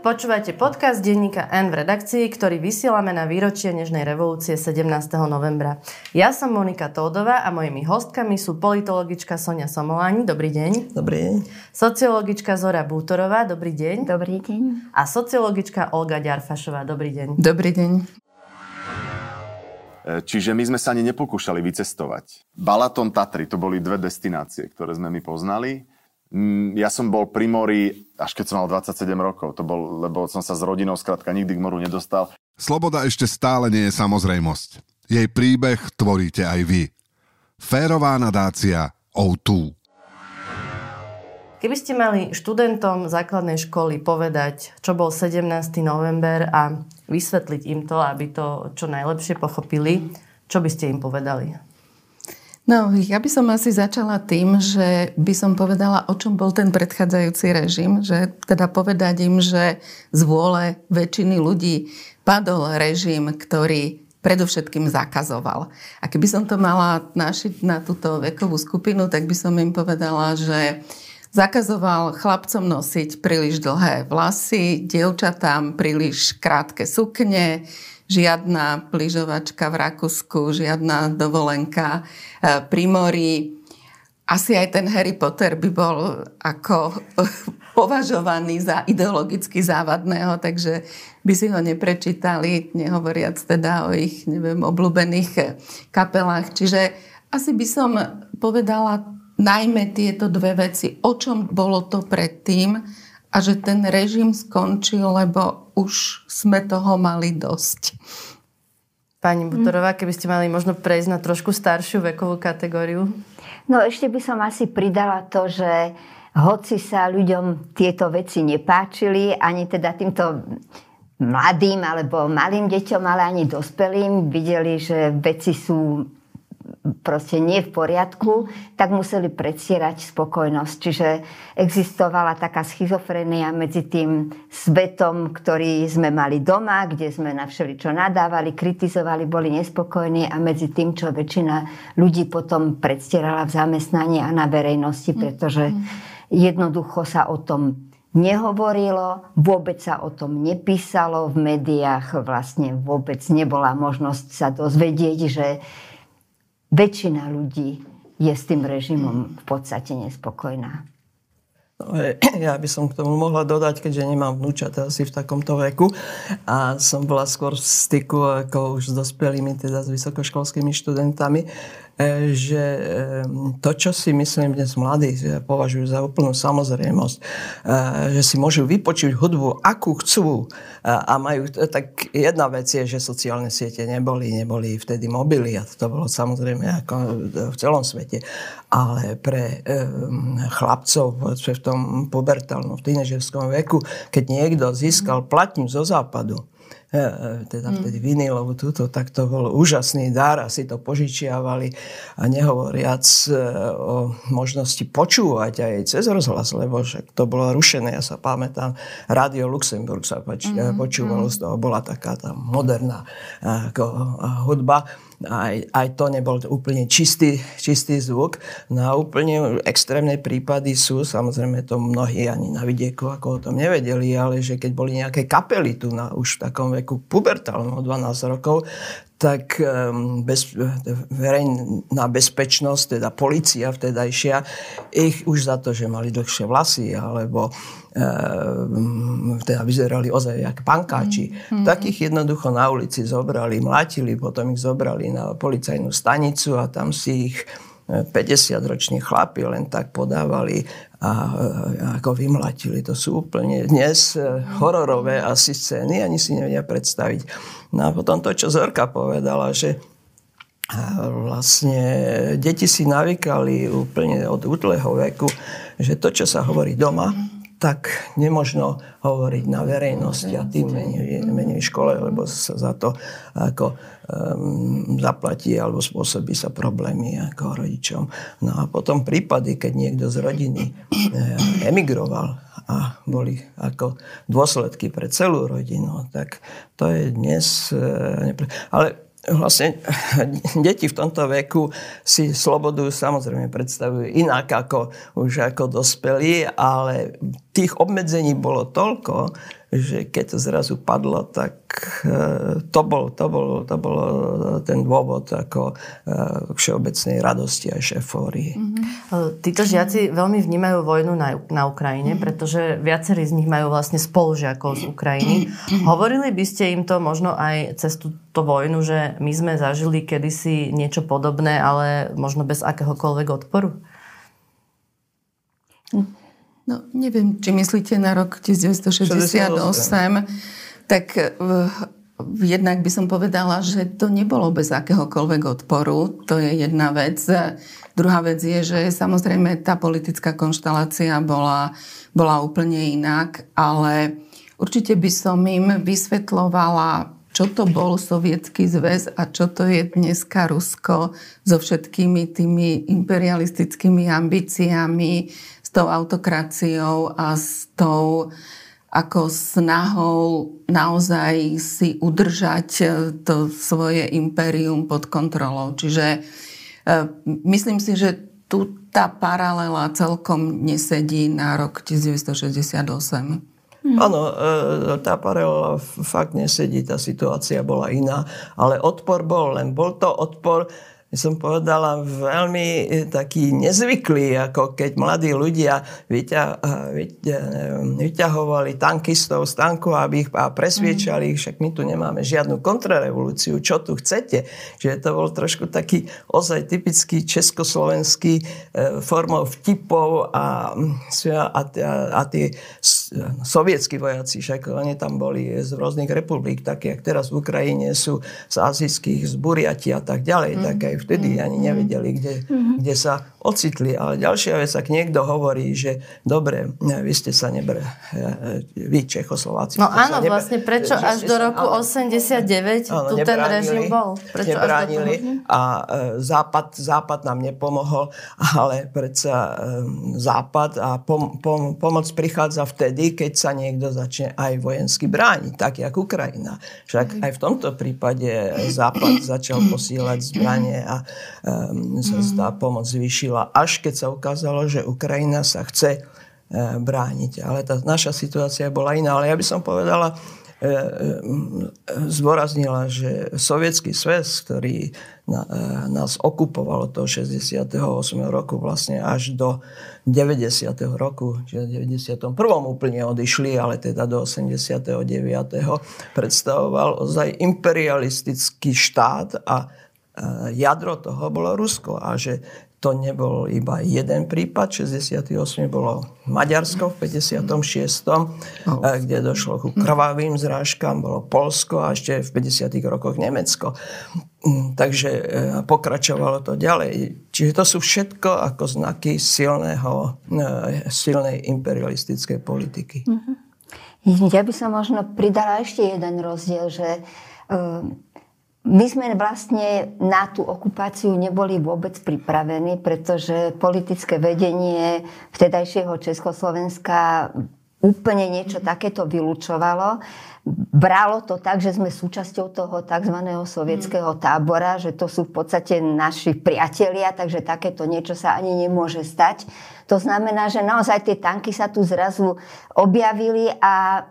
Počúvajte podcast denníka N v redakcii, ktorý vysielame na výročie Nežnej revolúcie 17. novembra. Ja som Monika Tódová a mojimi hostkami sú politologička Sonia Somoláni. Dobrý deň. Dobrý deň. Sociologička Zora Bútorová. Dobrý deň. Dobrý deň. A sociologička Olga Ďarfašová. Dobrý deň. Dobrý deň. E, čiže my sme sa ani nepokúšali vycestovať. Balaton, Tatry, to boli dve destinácie, ktoré sme my poznali. Mm, ja som bol pri mori, až keď som mal 27 rokov, to bol, lebo som sa s rodinou skrátka nikdy k moru nedostal. Sloboda ešte stále nie je samozrejmosť. Jej príbeh tvoríte aj vy. Férová nadácia O2. Keby ste mali študentom základnej školy povedať, čo bol 17. november a vysvetliť im to, aby to čo najlepšie pochopili, čo by ste im povedali? No, ja by som asi začala tým, že by som povedala, o čom bol ten predchádzajúci režim, že teda povedať im, že z vôle väčšiny ľudí padol režim, ktorý predovšetkým zakazoval. A keby som to mala našiť na túto vekovú skupinu, tak by som im povedala, že zakazoval chlapcom nosiť príliš dlhé vlasy, dievčatám príliš krátke sukne, žiadna plyžovačka v Rakúsku, žiadna dovolenka e, pri mori. Asi aj ten Harry Potter by bol ako považovaný za ideologicky závadného, takže by si ho neprečítali, nehovoriac teda o ich, neviem, obľúbených kapelách. Čiže asi by som povedala najmä tieto dve veci, o čom bolo to predtým a že ten režim skončil, lebo už sme toho mali dosť. Pani Butorová, keby ste mali možno prejsť na trošku staršiu vekovú kategóriu. No ešte by som asi pridala to, že hoci sa ľuďom tieto veci nepáčili, ani teda týmto mladým alebo malým deťom, ale ani dospelým, videli, že veci sú proste nie v poriadku, tak museli predstierať spokojnosť. Čiže existovala taká schizofrenia medzi tým svetom, ktorý sme mali doma, kde sme na všeličo nadávali, kritizovali, boli nespokojní a medzi tým, čo väčšina ľudí potom predstierala v zamestnaní a na verejnosti, pretože jednoducho sa o tom nehovorilo, vôbec sa o tom nepísalo, v médiách vlastne vôbec nebola možnosť sa dozvedieť, že väčšina ľudí je s tým režimom v podstate nespokojná. No, ja by som k tomu mohla dodať, keďže nemám vnúčata asi v takomto veku a som bola skôr v styku ako už s dospelými, teda s vysokoškolskými študentami, že to, čo si myslím dnes mladí považujú za úplnú samozrejmosť, e, že si môžu vypočuť hudbu, akú chcú a majú, tak jedna vec je, že sociálne siete neboli, neboli vtedy mobily a to bolo samozrejme ako v celom svete, ale pre chlapcov v tom pubertálnom, v tínežerskom veku, keď niekto získal platňu zo západu, E, e, teda mm. vtedy vinilovú túto, tak to bol úžasný dar a si to požičiavali a nehovoriac e, o možnosti počúvať aj cez rozhlas, lebo však to bolo rušené. Ja sa pamätám, Radio Luxemburg sa poč- mm. počúvalo, mm. z toho bola taká tá moderná ako, hudba aj, aj to nebol úplne čistý, čistý zvuk. No a úplne extrémne prípady sú, samozrejme to mnohí ani na vidieku ako o tom nevedeli, ale že keď boli nejaké kapely tu na už v takom veku pubertálnom 12 rokov, tak ehm, bez, verejná bezpečnosť, teda policia vtedajšia, ich už za to, že mali dlhšie vlasy, alebo e, teda vyzerali ozaj jak pankáči. Mm-hmm. Takých jednoducho na ulici zobrali, mlátili, potom ich zobrali na policajnú stanicu a tam si ich 50-roční chlapi len tak podávali a ako vymlatili. To sú úplne dnes e, hororové asi scény, ani si nevedia predstaviť. No a potom to, čo Zorka povedala, že e, vlastne deti si navykali úplne od útleho veku, že to, čo sa hovorí doma, tak nemožno hovoriť na verejnosti a tým menej, menej škole, lebo sa za to ako um, zaplatí alebo spôsobí sa problémy ako rodičom. No a potom prípady, keď niekto z rodiny eh, emigroval a boli ako dôsledky pre celú rodinu, tak to je dnes... Eh, ale vlastne deti v tomto veku si slobodu samozrejme predstavujú inak ako už ako dospelí, ale tých obmedzení bolo toľko, že keď to zrazu padlo, tak e, to bol, to bol, to bol ten dôvod ako e, všeobecnej radosti a šefórii. Mm-hmm. Títo žiaci veľmi vnímajú vojnu na, na Ukrajine, mm-hmm. pretože viacerí z nich majú vlastne spolužiakov z Ukrajiny. Mm-hmm. Hovorili by ste im to možno aj cez túto vojnu, že my sme zažili kedysi niečo podobné, ale možno bez akéhokoľvek odporu? No, neviem, či myslíte na rok 1968, 68. tak uh, jednak by som povedala, že to nebolo bez akéhokoľvek odporu. To je jedna vec. Druhá vec je, že samozrejme tá politická konštalácia bola, bola úplne inak, ale určite by som im vysvetlovala čo to bol Sovietský zväz a čo to je dneska Rusko so všetkými tými imperialistickými ambíciami, s tou autokraciou a s tou ako snahou naozaj si udržať e, to svoje impérium pod kontrolou. Čiže e, myslím si, že tu tá paralela celkom nesedí na rok 1968. Áno, e, tá paralela fakt nesedí, tá situácia bola iná, ale odpor bol, len bol to odpor som povedala, veľmi e, taký nezvyklý, ako keď mladí ľudia vyťa, vyťa, vyťahovali tankistov z tanku, aby ich a presviečali ich, však my tu nemáme žiadnu kontrarevolúciu, čo tu chcete. Čiže to bol trošku taký ozaj typický československý e, formou vtipov a, a, a, a tie sovietskí vojaci, však oni tam boli z rôznych republik, také, jak teraz v Ukrajine sú z azijských, z Buriati a tak ďalej, mm. tak aj vtedy ani nevedeli, kde, mm-hmm. kde sa ocitli. Ale ďalšia vec, ak niekto hovorí, že dobre, vy ste sa nebre, vy Čechoslováci. No áno, nebre, vlastne prečo až do roku áno, 89 áno, tu ten režim bol? Prečo nebránili až do a e, západ, západ nám nepomohol, ale predsa e, západ a pom, pom, pomoc prichádza vtedy, keď sa niekto začne aj vojensky brániť, tak jak Ukrajina. Však aj v tomto prípade západ začal posílať zbranie a um, sa zdá pomoc zvýšila, až keď sa ukázalo, že Ukrajina sa chce uh, brániť. Ale tá naša situácia bola iná. Ale ja by som povedala, E, e, zdôraznila, že sovietský sväz, ktorý na, e, nás okupoval od toho 68. roku vlastne až do 90. roku, čiže v 91. úplne odišli, ale teda do 89. predstavoval ozaj imperialistický štát a jadro toho bolo Rusko a že to nebol iba jeden prípad, 68. bolo Maďarsko v 56., oh. kde došlo ku krvavým zrážkam, bolo Polsko a ešte v 50. rokoch Nemecko. Mm, takže e, pokračovalo to ďalej. Čiže to sú všetko ako znaky silného, silnej imperialistickej politiky. Mm-hmm. Ja by som možno pridala ešte jeden rozdiel, že my sme vlastne na tú okupáciu neboli vôbec pripravení, pretože politické vedenie vtedajšieho Československa úplne niečo takéto vylúčovalo. Bralo to tak, že sme súčasťou toho tzv. sovietského tábora, že to sú v podstate naši priatelia, takže takéto niečo sa ani nemôže stať. To znamená, že naozaj tie tanky sa tu zrazu objavili a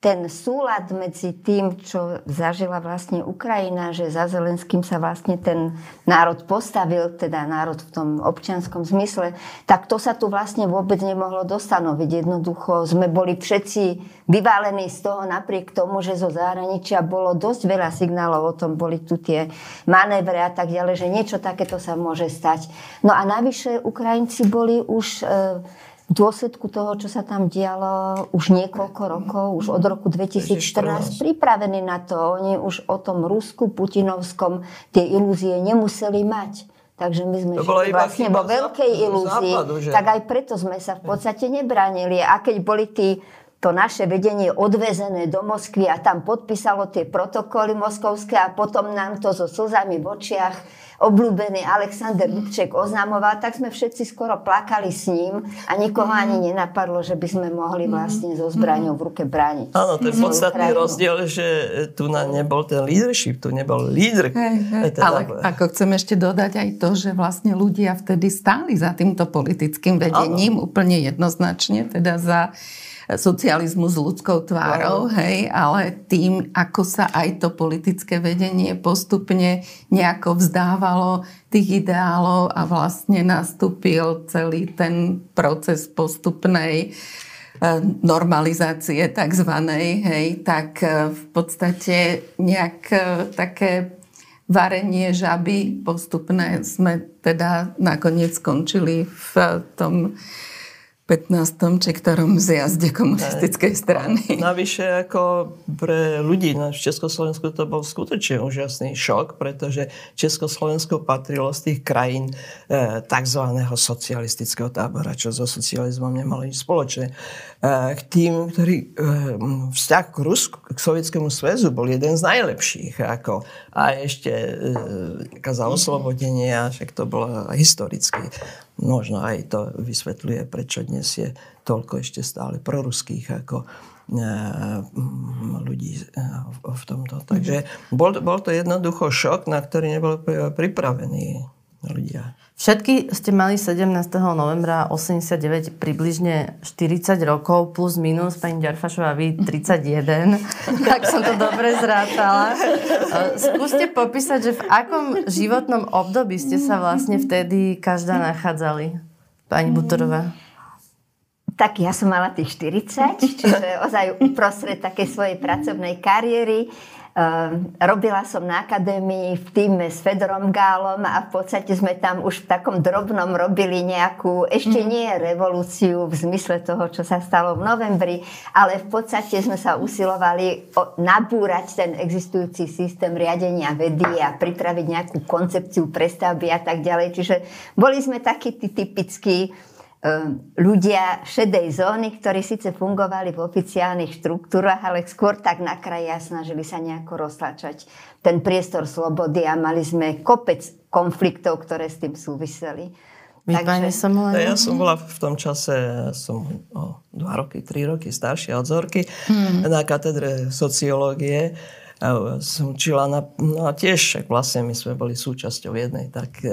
ten súlad medzi tým, čo zažila vlastne Ukrajina, že za Zelenským sa vlastne ten národ postavil, teda národ v tom občianskom zmysle, tak to sa tu vlastne vôbec nemohlo dostanoviť. Jednoducho sme boli všetci vyválení z toho napriek tomu, že zo zahraničia bolo dosť veľa signálov o tom, boli tu tie manévre a tak ďalej, že niečo takéto sa môže stať. No a navyše Ukrajinci boli už... E, v dôsledku toho, čo sa tam dialo už niekoľko rokov, už od roku 2014, pripravení na to. Oni už o tom Rusku Putinovskom tie ilúzie nemuseli mať. Takže my sme žili vlastne vo veľkej ilúzii. Západu, tak aj preto sme sa v podstate nebránili. A keď boli tí to naše vedenie odvezené do Moskvy a tam podpísalo tie protokoly moskovské a potom nám to so slzami v očiach obľúbený Alexander Dubček oznamoval, tak sme všetci skoro plakali s ním a nikoho ani mhm. nenapadlo, že by sme mohli mhm. vlastne so zbraňou v ruke brániť. Áno, to je podstatný krajinu. rozdiel, že tu na nebol ten leadership, tu nebol lídr. Hej, hej. Teda... Ale ako chcem ešte dodať aj to, že vlastne ľudia vtedy stáli za týmto politickým vedením Áno. úplne jednoznačne, teda za socializmu s ľudskou tvárou, hej, ale tým, ako sa aj to politické vedenie postupne nejako vzdávalo tých ideálov a vlastne nastúpil celý ten proces postupnej normalizácie takzvanej, hej, tak v podstate nejak také varenie žaby postupné sme teda nakoniec skončili v tom 15. či ktorom zjazde komunistickej strany. Navyše ako pre ľudí na Československu to bol skutočne úžasný šok, pretože Československo patrilo z tých krajín e, tzv. socialistického tábora, čo so socializmom nemalo nič spoločné. E, k tým, ktorí e, vzťah k Rusku, k Sovietskému sväzu bol jeden z najlepších. Ako, a ešte e, za oslobodenie, však to bolo historicky možno aj to vysvetľuje, prečo dnes je toľko ešte stále proruských ako ľudí v tomto. Takže bol, bol to jednoducho šok, na ktorý nebol pripravení ľudia. Všetky ste mali 17. novembra 89 približne 40 rokov plus minus, pani Ďarfašová, vy 31, tak som to dobre zrátala. E, skúste popísať, že v akom životnom období ste sa vlastne vtedy každá nachádzali, pani Butorová? Tak ja som mala tých 40, čiže ozaj uprostred takej svojej pracovnej kariéry. Ehm, robila som na akadémii v týme s Fedorom Gálom a v podstate sme tam už v takom drobnom robili nejakú, ešte mhm. nie revolúciu v zmysle toho, čo sa stalo v novembri, ale v podstate sme sa usilovali nabúrať ten existujúci systém riadenia vedy a pripraviť nejakú koncepciu prestavby a tak ďalej. Čiže boli sme takí tí typickí ľudia šedej zóny, ktorí síce fungovali v oficiálnych štruktúrach, ale skôr tak na kraji a snažili sa nejako roztlačať ten priestor slobody a mali sme kopec konfliktov, ktoré s tým súviseli. Takže... Som len... Ja som bola v tom čase, som o dva roky, tri roky staršia od Zorky hmm. na katedre sociológie som učila na, no a tiež, vlastne my sme boli súčasťou jednej tak, e,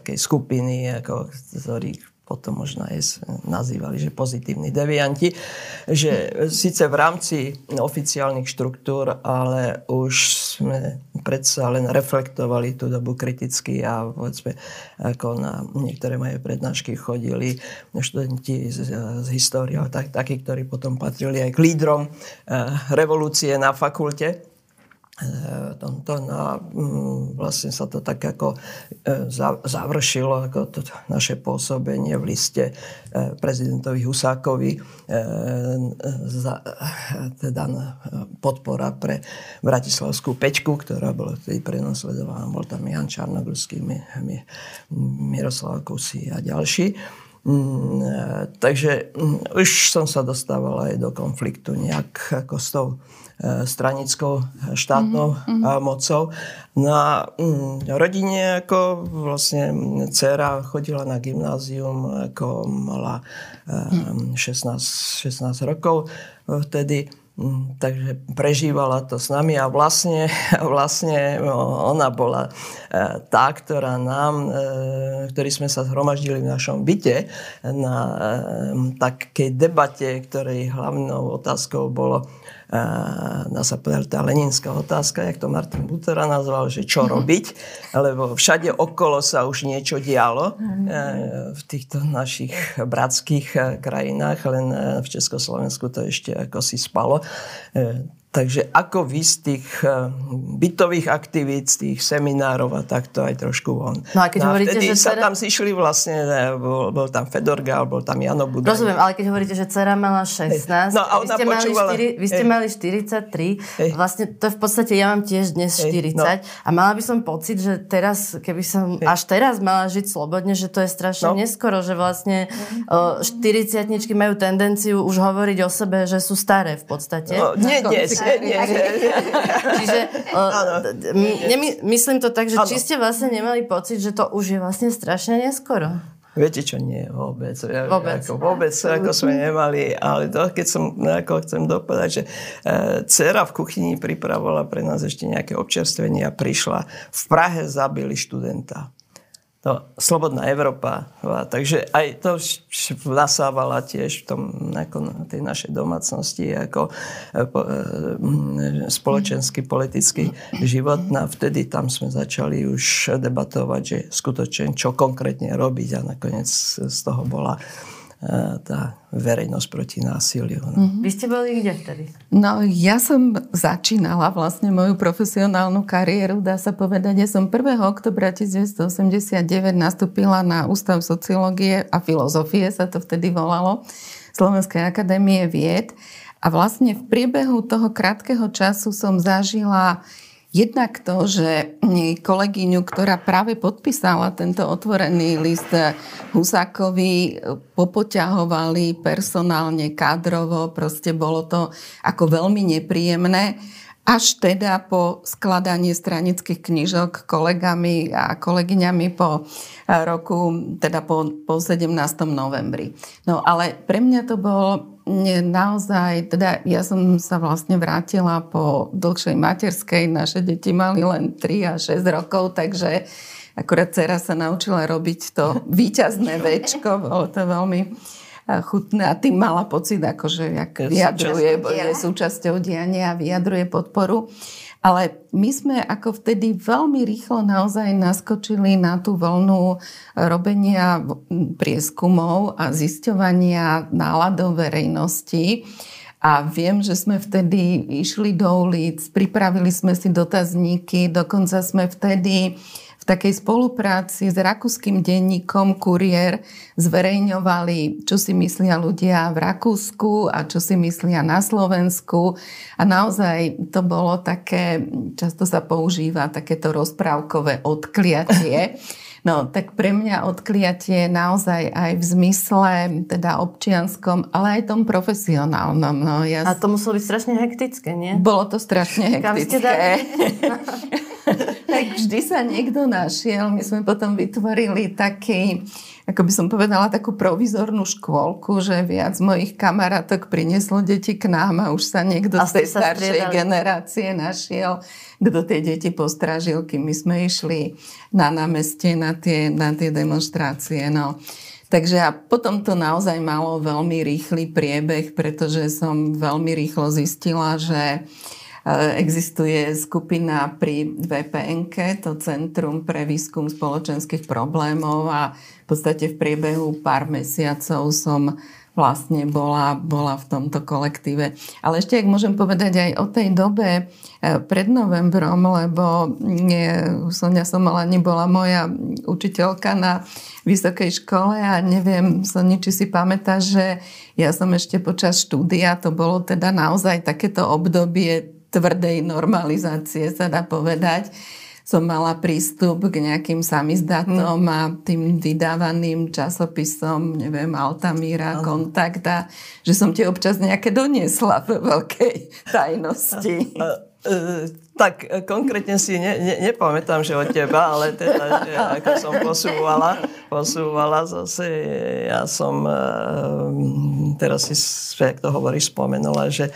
takej skupiny, ako, ktorých potom možno aj nazývali, že pozitívni devianti, že síce v rámci oficiálnych štruktúr, ale už sme predsa len reflektovali tú dobu kriticky a povedzme, ako na niektoré moje prednášky chodili študenti z, z histórie, tak, takí, ktorí potom patrili aj k lídrom eh, revolúcie na fakulte tomto. No a mm, vlastne sa to tak ako e, završilo, ako to naše pôsobenie v liste e, prezidentovi Husákovi, za, teda podpora pre Bratislavskú pečku, ktorá bola vtedy prenosledovaná. Bol tam Jan Čarnogurský, Miroslav Kusy a ďalší. Mm, takže mm, už som sa dostával aj do konfliktu nejak ako s tou stranickou štátnou mm-hmm. mocou. No a mm, rodine ako vlastne dcera chodila na gymnázium, ako mala 16, e, 16 rokov vtedy mm, takže prežívala to s nami a vlastne, vlastne ona bola tá, ktorá nám, ktorí sme sa zhromaždili v našom byte na takej debate, ktorej hlavnou otázkou bolo dá sa povedať, tá leninská otázka, jak to Martin Butera nazval, že čo mhm. robiť, lebo všade okolo sa už niečo dialo mhm. e, v týchto našich bratských e, krajinách, len e, v Československu to ešte ako si spalo. Takže ako vy z tých eh, bytových aktivít, z tých seminárov a takto aj trošku von. No a keď no a hovoríte, že sa tam zišli vlastne, bol, bol tam Fedor Gál, bol tam Jano Budaj. Rozumiem, ale keď hovoríte, že dcera mala 16, no, a vy, ste počúvala, mali 4, vy ste mali 43, hej. vlastne to je v podstate, ja mám tiež dnes 40 hej, no. a mala by som pocit, že teraz, keby som hej. až teraz mala žiť slobodne, že to je strašne no. neskoro, že vlastne uh, 40 majú tendenciu už hovoriť o sebe, že sú staré v podstate. No, nie, nie, nie, nie. Čiže nemy, myslím to tak, že ano. či ste vlastne nemali pocit, že to už je vlastne strašne neskoro? Viete čo, nie, vôbec. Ja, vôbec. Ako, vôbec, ako sme nemali, ale to, keď som, ako chcem dopovedať, že e, dcera v kuchyni pripravovala pre nás ešte nejaké občerstvenie a prišla. V Prahe zabili študenta. To Slobodná Európa. Takže aj to nasávala tiež v tom, ako tej našej domácnosti ako e, e, spoločenský, politický život. No a vtedy tam sme začali už debatovať, že skutočne čo konkrétne robiť a nakoniec z toho bola tá verejnosť proti násiliu. No. Mm-hmm. Vy ste boli kde vtedy? No, ja som začínala vlastne moju profesionálnu kariéru, dá sa povedať. Ja som 1. oktobra 1989 nastúpila na Ústav sociológie a filozofie, sa to vtedy volalo, Slovenskej akadémie vied. A vlastne v priebehu toho krátkeho času som zažila Jednak to, že kolegyňu, ktorá práve podpísala tento otvorený list Husákovi, popoťahovali personálne, kádrovo, proste bolo to ako veľmi nepríjemné. Až teda po skladanie stranických knižok kolegami a kolegyňami po roku, teda po, po 17. novembri. No ale pre mňa to bolo naozaj, teda ja som sa vlastne vrátila po dlhšej materskej, naše deti mali len 3 a 6 rokov, takže akurát dcera sa naučila robiť to výťazné večko, bolo to veľmi eh, chutné a tým mala pocit, akože jak vyjadruje, je súčasťou diania a vyjadruje podporu. Ale my sme ako vtedy veľmi rýchlo naozaj naskočili na tú vlnu robenia prieskumov a zisťovania náladov verejnosti. A viem, že sme vtedy išli do ulic, pripravili sme si dotazníky, dokonca sme vtedy v takej spolupráci s rakúskym denníkom Kurier zverejňovali, čo si myslia ľudia v Rakúsku a čo si myslia na Slovensku. A naozaj to bolo také, často sa používa takéto rozprávkové odkliatie. No, tak pre mňa odkliatie je naozaj aj v zmysle teda občianskom, ale aj tom profesionálnom. No, ja... A to muselo byť strašne hektické, nie? Bolo to strašne hektické. tak vždy sa niekto našiel. My sme potom vytvorili taký, ako by som povedala, takú provizornú škôlku, že viac mojich kamarátok prinieslo deti k nám a už sa niekto a z tej staršej striedali. generácie našiel, kto tie deti postražil, kým my sme išli na námestie na tie, na tie demonstrácie. No. Takže a potom to naozaj malo veľmi rýchly priebeh, pretože som veľmi rýchlo zistila, že E, existuje skupina pri VPN, to Centrum pre výskum spoločenských problémov a v podstate v priebehu pár mesiacov som vlastne bola, bola v tomto kolektíve. Ale ešte, ak môžem povedať aj o tej dobe e, pred novembrom, lebo Sonia Somala bola moja učiteľka na vysokej škole a neviem, Sonia, či si pamätáš, že ja som ešte počas štúdia, to bolo teda naozaj takéto obdobie tvrdej normalizácie, sa dá povedať, som mala prístup k nejakým samizdatom mm. a tým vydávaným časopisom, neviem, Altamíra, Kontakt a že som ti občas nejaké doniesla v veľkej tajnosti. E, tak e, konkrétne si ne, ne, nepamätám, že od teba, ale teda, že ako som posúvala, posúvala zase, ja som e, teraz si, jak to hovoríš, spomenula, že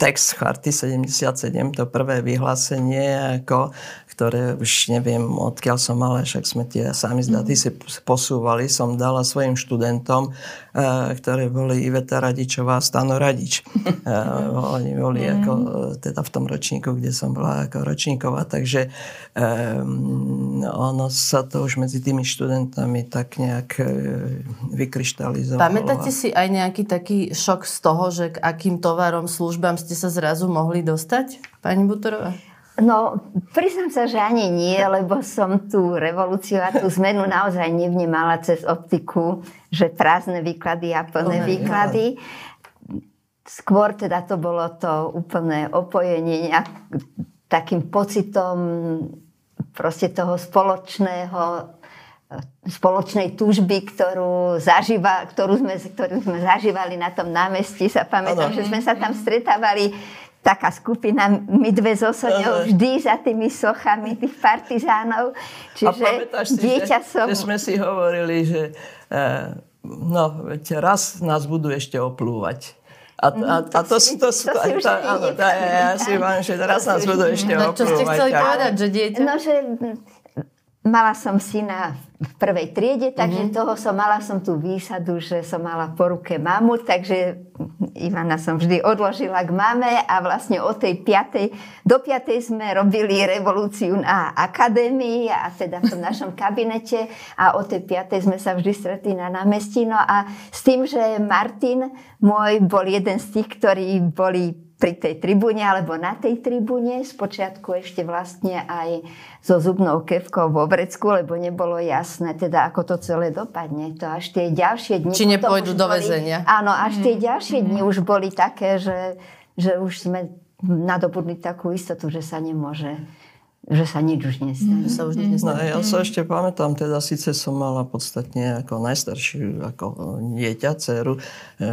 text Charty 77, to prvé vyhlásenie, ako ktoré už neviem, odkiaľ som mal, však sme tie sami zdaty si posúvali, som dala svojim študentom, eh, ktoré boli Iveta Radičová a Stano Radič. Eh, oni boli mm. ako, teda v tom ročníku, kde som bola ako ročníková, takže um, ono sa to už medzi tými študentami tak nejak vykryštalizovalo. Pamätáte si aj nejaký taký šok z toho, že k akým tovarom, službám ste sa zrazu mohli dostať, pani Butorová? No, priznám sa, že ani nie, lebo som tú revolúciu a tú zmenu naozaj nevnímala cez optiku, že prázdne výklady a plné výklady. Skôr teda to bolo to úplné opojenie takým pocitom proste toho spoločného spoločnej túžby, ktorú, zažíva, ktorú, sme, ktorú sme zažívali na tom námestí. Sa pamätám, ano. že sme sa tam stretávali taká skupina, my dve so Soňou, vždy za tými sochami tých partizánov. Čiže a si, dieťa že, som... že sme si hovorili, že eh, no, veď raz nás budú ešte oplúvať. A, a, a to, si, to, to, to, to, to áno, tá, ja, ja si vám, že teraz nás budú ešte no, Čo ste chceli povedať, že dieťa? No, že mala som syna v prvej triede, takže mm-hmm. toho som mala som tú výsadu, že som mala po ruke mamu, takže Ivana som vždy odložila k mame a vlastne od tej piatej, do piatej sme robili revolúciu na akadémii a teda v tom našom kabinete a od tej piatej sme sa vždy stretli na námestí. No a s tým, že Martin môj bol jeden z tých, ktorí boli pri tej tribúne alebo na tej tribúne. Spočiatku ešte vlastne aj so zubnou kevkou vo vrecku, lebo nebolo jasné, teda ako to celé dopadne. To až tie ďalšie dni... Či nepôjdu do väzenia. Áno, až tie mhm. ďalšie dni mm. už boli také, že, že už sme nadobudli takú istotu, že sa nemôže že sa nič už nestane. Mm. Sa už nič nestane. No, ja sa ešte pamätám, teda síce som mala podstatne ako najstaršiu ako dieťa, dceru,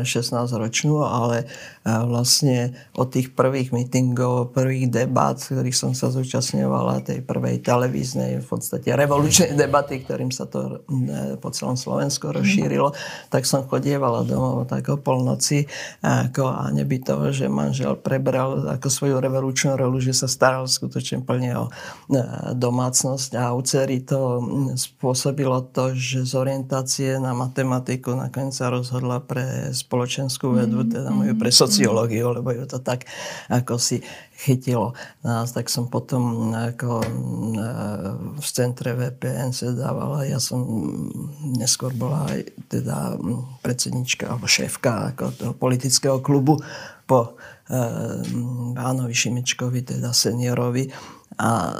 16-ročnú, e, ale e, vlastne od tých prvých meetingov, prvých debát, ktorých som sa zúčastňovala, tej prvej televíznej, v podstate revolučnej debaty, ktorým sa to e, po celom Slovensku rozšírilo, mm. tak som chodievala domov tak o polnoci ako, a neby toho, že manžel prebral ako svoju revolučnú rolu, že sa staral skutočne plne o E, domácnosť a u cery to spôsobilo to, že z orientácie na matematiku nakoniec sa rozhodla pre spoločenskú vedu, mm-hmm. teda moju pre sociológiu, lebo ju to tak ako si chytilo nás, tak som potom ako e, v centre VPN sedávala. Ja som neskôr bola aj teda predsednička alebo šéfka ako toho politického klubu po pánovi Šimečkovi, teda seniorovi a e,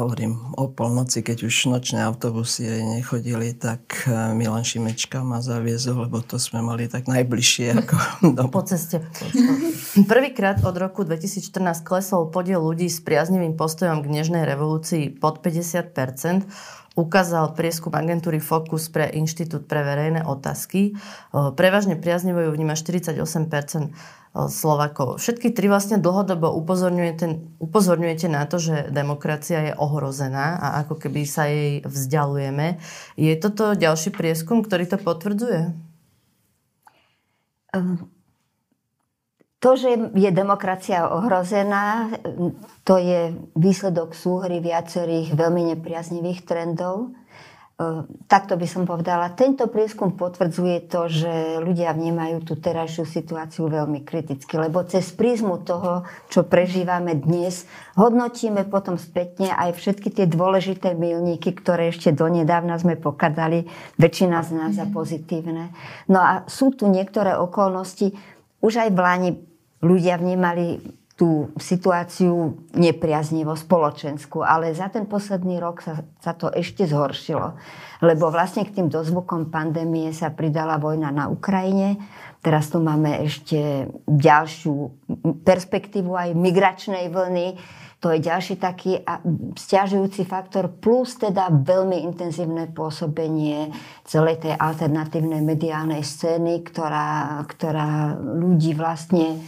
hovorím, o polnoci, keď už nočné autobusy nechodili, tak e, Milan Šimečka ma zaviezol, lebo to sme mali tak najbližšie ako do... Po ceste. Prvýkrát od roku 2014 klesol podiel ľudí s priaznivým postojom k dnežnej revolúcii pod 50% ukázal prieskum agentúry Focus pre Inštitút pre verejné otázky. E, prevažne priaznivo ju vníma 48 Slovakov. Všetky tri vlastne dlhodobo upozorňujete, upozorňujete na to, že demokracia je ohrozená a ako keby sa jej vzdialujeme. Je toto ďalší prieskum, ktorý to potvrdzuje? Ehm, to, že je demokracia ohrozená, to je výsledok súhry viacerých veľmi nepriaznivých trendov. E, takto by som povedala. Tento prieskum potvrdzuje to, že ľudia vnímajú tú terajšiu situáciu veľmi kriticky, lebo cez prízmu toho, čo prežívame dnes, hodnotíme potom spätne aj všetky tie dôležité milníky, ktoré ešte donedávna sme pokadali, väčšina z nás za pozitívne. No a sú tu niektoré okolnosti, už aj v Lani ľudia vnímali tú situáciu nepriaznivo spoločenskú, ale za ten posledný rok sa, sa to ešte zhoršilo. Lebo vlastne k tým dozvukom pandémie sa pridala vojna na Ukrajine. Teraz tu máme ešte ďalšiu perspektívu aj migračnej vlny. To je ďalší taký stiažujúci faktor, plus teda veľmi intenzívne pôsobenie celej tej alternatívnej mediálnej scény, ktorá, ktorá ľudí vlastne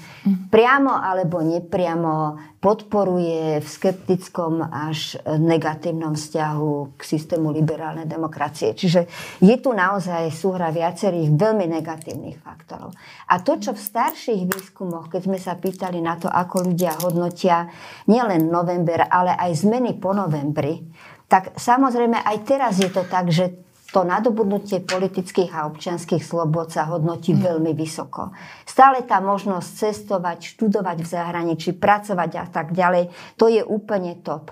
priamo alebo nepriamo podporuje v skeptickom až negatívnom vzťahu k systému liberálnej demokracie. Čiže je tu naozaj súhra viacerých veľmi negatívnych faktorov. A to, čo v starších výskumoch, keď sme sa pýtali na to, ako ľudia hodnotia nielen november, ale aj zmeny po novembri, tak samozrejme aj teraz je to tak, že to nadobudnutie politických a občianských slobod sa hodnotí mm. veľmi vysoko. Stále tá možnosť cestovať, študovať v zahraničí, pracovať a tak ďalej, to je úplne top.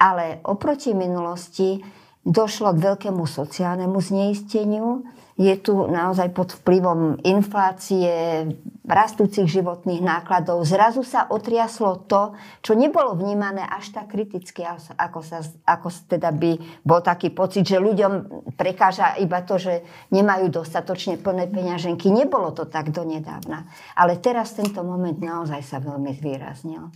Ale oproti minulosti došlo k veľkému sociálnemu zneisteniu, je tu naozaj pod vplyvom inflácie, rastúcich životných nákladov. Zrazu sa otriaslo to, čo nebolo vnímané až tak kriticky, ako, sa, ako teda by bol taký pocit, že ľuďom prekáža iba to, že nemajú dostatočne plné peňaženky. Nebolo to tak donedávna. Ale teraz tento moment naozaj sa veľmi zvýraznil.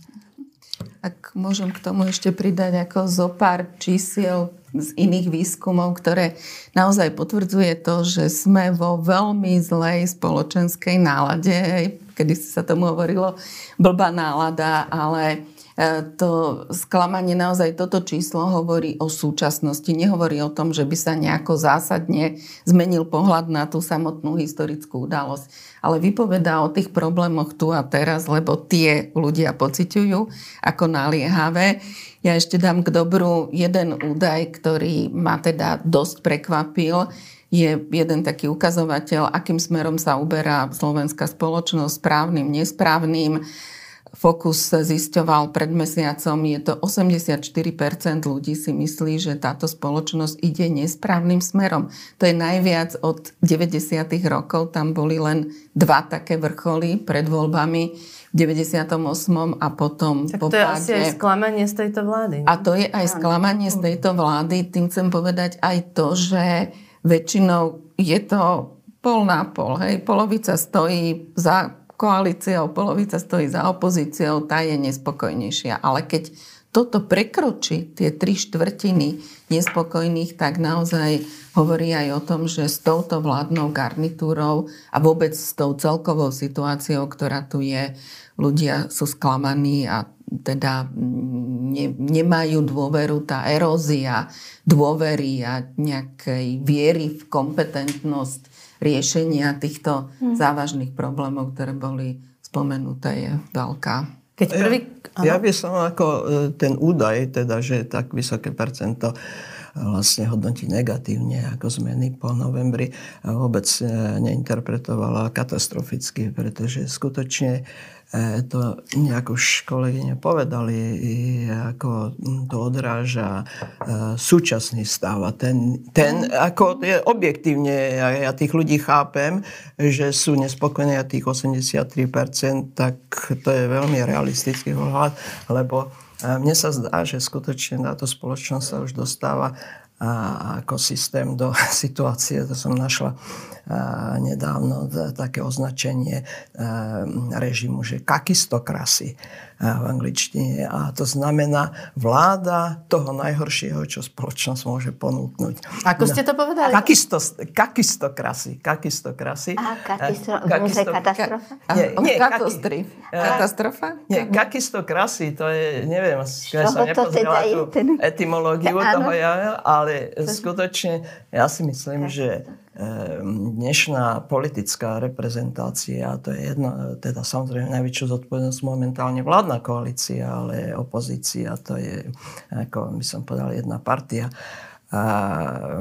Ak môžem k tomu ešte pridať ako zo pár čísiel z iných výskumov, ktoré naozaj potvrdzuje to, že sme vo veľmi zlej spoločenskej nálade, kedy sa tomu hovorilo blbá nálada, ale to sklamanie, naozaj toto číslo hovorí o súčasnosti. Nehovorí o tom, že by sa nejako zásadne zmenil pohľad na tú samotnú historickú udalosť. Ale vypovedá o tých problémoch tu a teraz, lebo tie ľudia pociťujú ako naliehavé. Ja ešte dám k dobru jeden údaj, ktorý ma teda dosť prekvapil je jeden taký ukazovateľ, akým smerom sa uberá slovenská spoločnosť správnym, nesprávnym. Fokus zisťoval pred mesiacom, je to 84% ľudí si myslí, že táto spoločnosť ide nesprávnym smerom. To je najviac od 90. rokov, tam boli len dva také vrcholy pred voľbami v 98. a potom tak po to je asi aj sklamanie z tejto vlády. Ne? A to je aj sklamanie z tejto vlády. Tým chcem povedať aj to, že väčšinou je to pol na pol. Hej. Polovica stojí za koalíciou, polovica stojí za opozíciou, tá je nespokojnejšia. Ale keď toto prekročí tie tri štvrtiny nespokojných, tak naozaj hovorí aj o tom, že s touto vládnou garnitúrou a vôbec s tou celkovou situáciou, ktorá tu je, ľudia sú sklamaní a teda ne, nemajú dôveru, tá erózia dôvery a nejakej viery v kompetentnosť riešenia týchto hmm. závažných problémov, ktoré boli spomenuté, je veľká. Keď prvý... Ja, ja by som ako e, ten údaj, teda, že tak vysoké percento vlastne hodnotí negatívne ako zmeny po novembri vôbec e, neinterpretovala katastroficky, pretože skutočne E, to nejak už kolegyne povedali, ako to odráža e, súčasný stav. A ten, ten ako je objektívne, ja, tých ľudí chápem, že sú nespokojní a tých 83%, tak to je veľmi realistický pohľad, lebo mne sa zdá, že skutočne táto spoločnosť sa už dostáva ako systém do situácie, to som našla nedávno také označenie režimu, že kakistokrasy v angličtine. A to znamená vláda toho najhoršieho, čo spoločnosť môže ponúknuť. Ako ste to povedali? Kakisto, kakistokrasy. Kakistokrasy. A kakisto, kakisto, katastrofa? Nie, nie, katastry. Katastrofa? Nie, kakistokrasy, to je, neviem, ja som nepozrela teda tú ten... etymológiu toho ja, ale skutočne ja si myslím, že dnešná politická reprezentácia, to je jedno, teda samozrejme najväčšiu zodpovednosť momentálne vládna koalícia, ale opozícia, to je, ako by som povedal, jedna partia a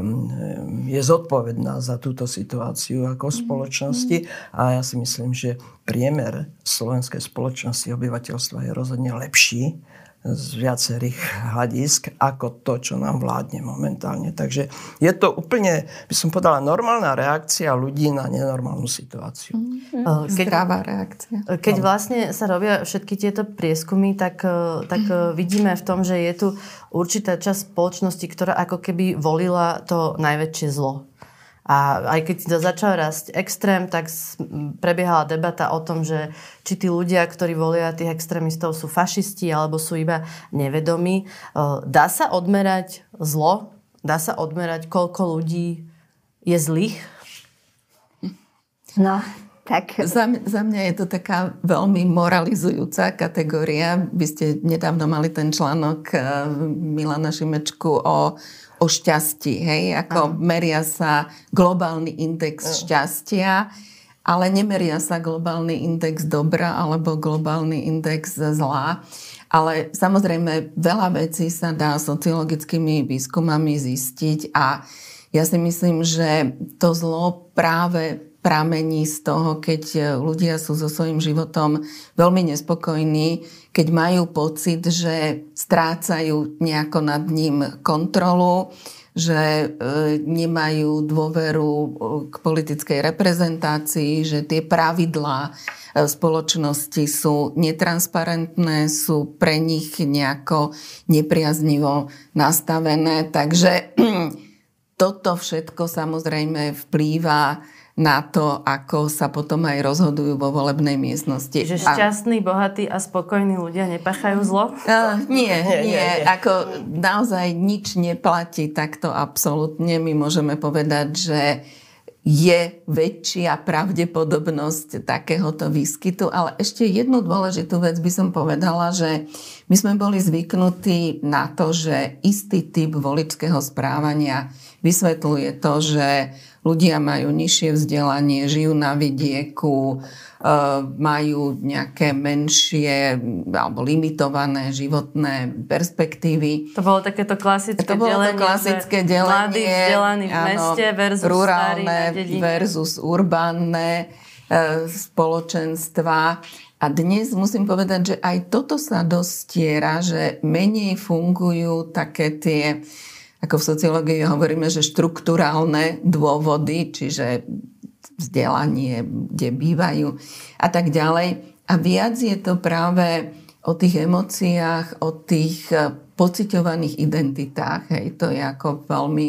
ehm, je zodpovedná za túto situáciu ako mhm. spoločnosti a ja si myslím, že priemer slovenskej spoločnosti obyvateľstva je rozhodne lepší z viacerých hľadisk ako to, čo nám vládne momentálne. Takže je to úplne, by som povedala, normálna reakcia ľudí na nenormálnu situáciu. Mm-hmm. Keď, Zdravá reakcia. Keď vlastne sa robia všetky tieto prieskumy, tak, e, tak vidíme v tom, že je tu určitá časť spoločnosti, ktorá ako keby volila to najväčšie zlo. A aj keď začal rásť extrém, tak prebiehala debata o tom, že či tí ľudia, ktorí volia tých extrémistov, sú fašisti alebo sú iba nevedomí. Dá sa odmerať zlo? Dá sa odmerať, koľko ľudí je zlých? No, tak... Za, za mňa je to taká veľmi moralizujúca kategória. Vy ste nedávno mali ten článok eh, Milana Šimečku o o šťastí, hej, ako Aha. meria sa globálny index Aha. šťastia, ale nemeria sa globálny index dobra alebo globálny index zla. Ale samozrejme veľa vecí sa dá sociologickými výskumami zistiť a ja si myslím, že to zlo práve pramení z toho, keď e, ľudia sú so svojím životom veľmi nespokojní, keď majú pocit, že strácajú nejako nad ním kontrolu, že e, nemajú dôveru e, k politickej reprezentácii, že tie pravidlá spoločnosti sú netransparentné, sú pre nich nejako nepriaznivo nastavené. Takže toto všetko samozrejme vplýva na to, ako sa potom aj rozhodujú vo volebnej miestnosti. Že šťastní, bohatí a spokojní ľudia nepachajú zlo? Uh, nie, nie, nie. Ako naozaj nič neplatí takto absolútne. My môžeme povedať, že je väčšia pravdepodobnosť takéhoto výskytu. Ale ešte jednu dôležitú vec by som povedala, že my sme boli zvyknutí na to, že istý typ voličského správania vysvetľuje to, že ľudia majú nižšie vzdelanie, žijú na vidieku, Eh, majú nejaké menšie alebo limitované životné perspektívy. To bolo takéto klasické to bolo delenie. To klasické delenie. Mladí vzdelaní v meste versus rurálne starý versus urbánne e, spoločenstva. A dnes musím povedať, že aj toto sa dostiera, že menej fungujú také tie ako v sociológii hovoríme, že štruktúrálne dôvody, čiže vzdelanie, kde bývajú a tak ďalej. A viac je to práve o tých emóciách, o tých eh, pociťovaných identitách. Hej, to je ako veľmi,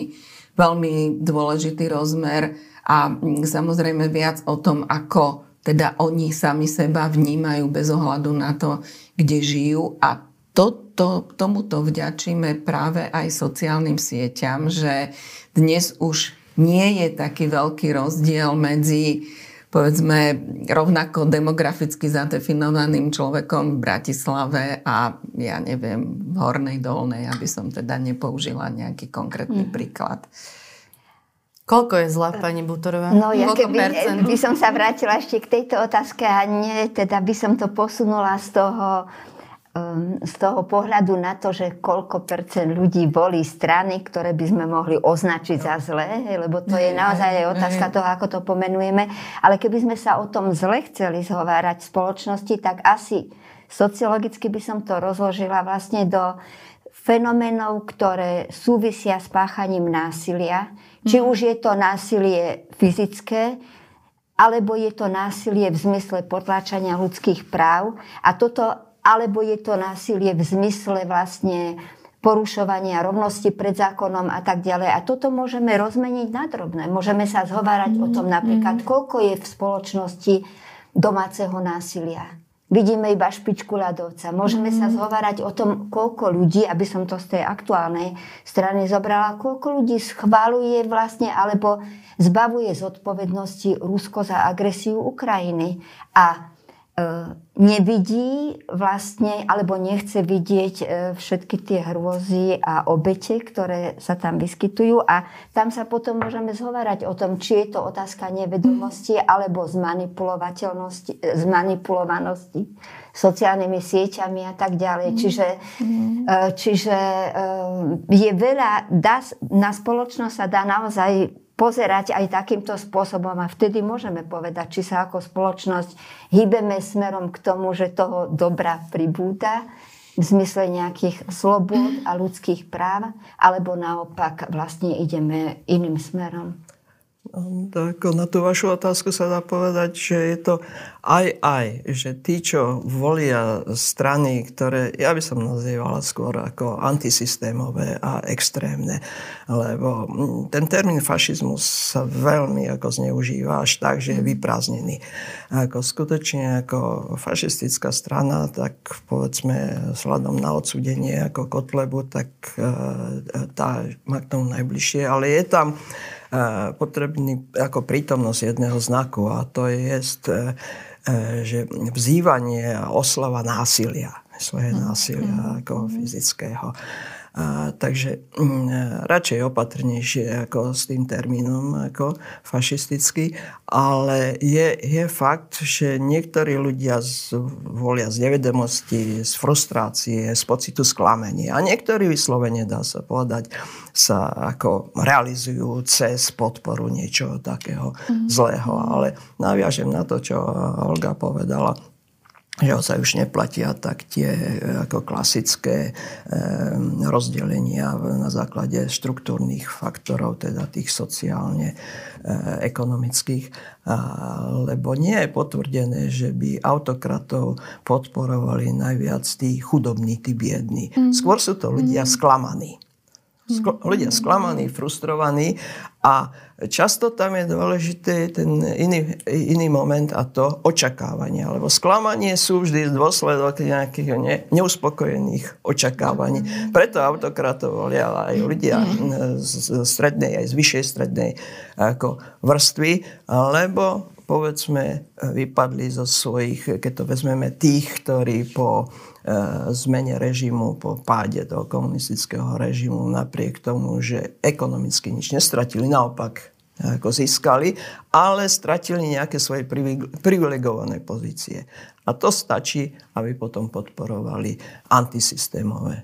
veľmi dôležitý rozmer a mm, samozrejme viac o tom, ako teda oni sami seba vnímajú bez ohľadu na to, kde žijú a to, to, tomuto vďačíme práve aj sociálnym sieťam, že dnes už nie je taký veľký rozdiel medzi povedzme rovnako demograficky zadefinovaným človekom v Bratislave a ja neviem, v Hornej Dolnej, aby som teda nepoužila nejaký konkrétny mm. príklad. Koľko je zlá, pani Butorová? No ja keby by som sa vrátila ešte k tejto otázke a nie, teda by som to posunula z toho z toho pohľadu na to, že koľko percent ľudí volí strany, ktoré by sme mohli označiť za zlé, lebo to je naozaj aj otázka toho, ako to pomenujeme. Ale keby sme sa o tom zle chceli zhovárať v spoločnosti, tak asi sociologicky by som to rozložila vlastne do fenomenov, ktoré súvisia s páchaním násilia. Či už je to násilie fyzické, alebo je to násilie v zmysle potláčania ľudských práv. A toto alebo je to násilie v zmysle vlastne porušovania rovnosti pred zákonom a tak ďalej. A toto môžeme rozmeniť na drobné. Môžeme sa zhovárať mm, o tom napríklad, mm. koľko je v spoločnosti domáceho násilia. Vidíme iba špičku ľadovca. Môžeme mm. sa zhovárať o tom, koľko ľudí, aby som to z tej aktuálnej strany zobrala, koľko ľudí schváluje vlastne alebo zbavuje zodpovednosti Rusko za agresiu Ukrajiny. A nevidí vlastne, alebo nechce vidieť e, všetky tie hrôzy a obete, ktoré sa tam vyskytujú a tam sa potom môžeme zhovárať o tom, či je to otázka nevedomosti alebo zmanipulovateľnosti, e, zmanipulovanosti sociálnymi sieťami a tak ďalej. Mm. Čiže, čiže je veľa, dá, na spoločnosť sa dá naozaj pozerať aj takýmto spôsobom a vtedy môžeme povedať, či sa ako spoločnosť hýbeme smerom k tomu, že toho dobra pribúda v zmysle nejakých slobod a ľudských práv, alebo naopak vlastne ideme iným smerom. Tak na tú vašu otázku sa dá povedať, že je to aj aj, že tí, čo volia strany, ktoré ja by som nazývala skôr ako antisystémové a extrémne, lebo mm, ten termín fašizmus sa veľmi ako zneužíva až tak, že je vyprázdnený. Ako skutočne ako fašistická strana, tak povedzme sladom na odsudenie ako Kotlebu, tak e, tá má k tomu najbližšie, ale je tam potrebný ako prítomnosť jedného znaku a to je, e, že vzývanie a oslava násilia, svoje násilia ako fyzického. A, takže m, mm, radšej opatrnejšie ako s tým termínom ako fašistický, ale je, je fakt, že niektorí ľudia z, volia z nevedomosti, z frustrácie, z pocitu sklamenia a niektorí vyslovene, dá sa povedať, sa ako realizujú cez podporu niečoho takého mm. zlého. Ale naviažem na to, čo Olga povedala, že sa už neplatia tak tie e, ako klasické e, rozdelenia na základe štruktúrnych faktorov, teda tých sociálne e, ekonomických, lebo nie je potvrdené, že by autokratov podporovali najviac tí chudobní, tí biední. Mm. Skôr sú to ľudia mm. sklamaní. Skl- ľudia sklamaní, frustrovaní a často tam je dôležitý ten iný, iný moment a to očakávanie. Lebo sklamanie sú vždy dôsledok nejakých ne, neuspokojených očakávaní. Preto autokratov volia aj ľudia z strednej, aj z vyššej strednej ako vrstvy, lebo povedzme vypadli zo svojich, keď to vezmeme, tých, ktorí po zmene režimu, po páde toho komunistického režimu, napriek tomu, že ekonomicky nič nestratili, naopak ako získali, ale stratili nejaké svoje privilegované pozície. A to stačí, aby potom podporovali antisystémové e,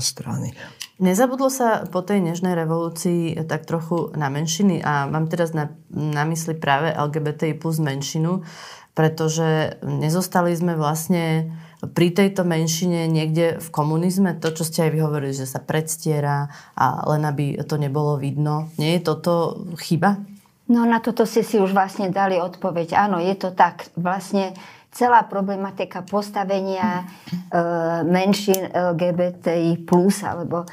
strany. Nezabudlo sa po tej nežnej revolúcii tak trochu na menšiny a mám teraz na, na mysli práve LGBTI plus menšinu, pretože nezostali sme vlastne pri tejto menšine niekde v komunizme, to, čo ste aj vyhovorili, že sa predstiera a len aby to nebolo vidno. Nie je toto chyba? No na toto ste si už vlastne dali odpoveď. Áno, je to tak. Vlastne celá problematika postavenia e, menšín LGBTI+, alebo e,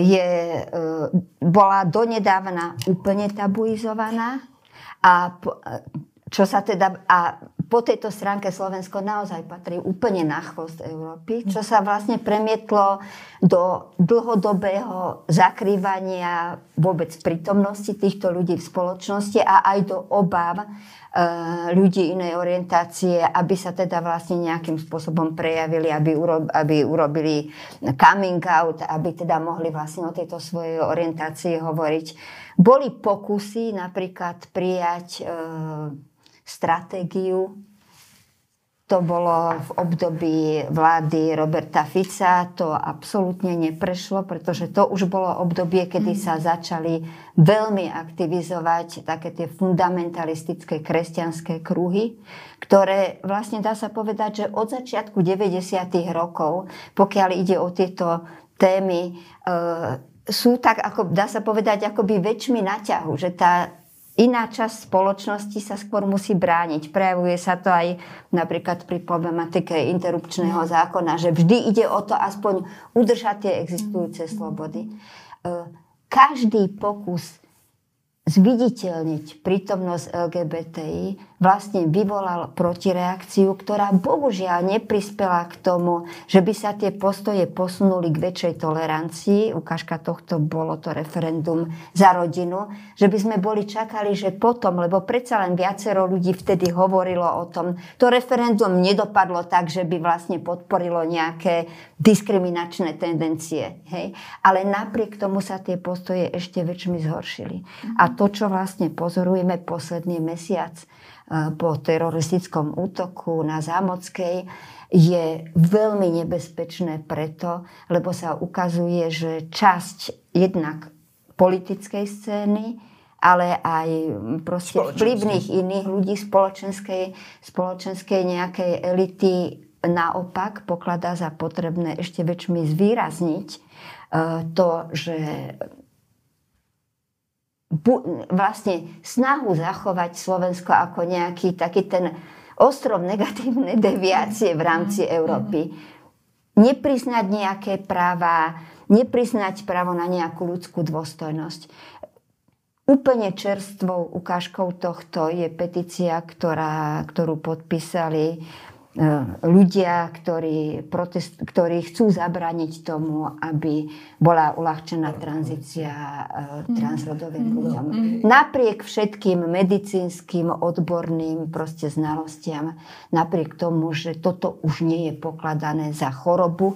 je, e, bola donedávna úplne tabuizovaná a e, čo sa teda, a po tejto stránke Slovensko naozaj patrí úplne na chvost Európy, čo sa vlastne premietlo do dlhodobého zakrývania vôbec prítomnosti týchto ľudí v spoločnosti a aj do obav e, ľudí inej orientácie, aby sa teda vlastne nejakým spôsobom prejavili, aby, urob, aby urobili coming out, aby teda mohli vlastne o tejto svojej orientácii hovoriť. Boli pokusy napríklad prijať e, stratégiu. To bolo v období vlády Roberta Fica. To absolútne neprešlo, pretože to už bolo obdobie, kedy sa začali veľmi aktivizovať také tie fundamentalistické kresťanské kruhy, ktoré vlastne dá sa povedať, že od začiatku 90. rokov, pokiaľ ide o tieto témy, e, sú tak, ako, dá sa povedať, akoby väčšmi na ťahu, že tá iná časť spoločnosti sa skôr musí brániť. Prejavuje sa to aj napríklad pri problematike interrupčného zákona, že vždy ide o to aspoň udržať tie existujúce slobody. E, každý pokus zviditeľniť prítomnosť LGBTI vlastne vyvolal protireakciu, ktorá bohužiaľ neprispela k tomu, že by sa tie postoje posunuli k väčšej tolerancii. Ukážka tohto bolo to referendum za rodinu. Že by sme boli čakali, že potom, lebo predsa len viacero ľudí vtedy hovorilo o tom, to referendum nedopadlo tak, že by vlastne podporilo nejaké diskriminačné tendencie. Hej? Ale napriek tomu sa tie postoje ešte väčšmi zhoršili. A to, čo vlastne pozorujeme posledný mesiac po teroristickom útoku na Zámockej, je veľmi nebezpečné preto, lebo sa ukazuje, že časť jednak politickej scény, ale aj proste vplyvných iných ľudí spoločenskej, spoločenskej nejakej elity naopak pokladá za potrebné ešte väčšmi zvýrazniť e, to, že vlastne snahu zachovať Slovensko ako nejaký taký ten ostrov negatívnej deviácie v rámci Európy. Nepriznať nejaké práva, nepriznať právo na nejakú ľudskú dôstojnosť. Úplne čerstvou ukážkou tohto je petícia, ktorá, ktorú podpísali ľudia, ktorí, protest, ktorí chcú zabraniť tomu, aby bola uľahčená tranzícia e, transrodovým mm. ľuďom. Mm. Napriek všetkým medicínskym, odborným proste znalostiam, napriek tomu, že toto už nie je pokladané za chorobu,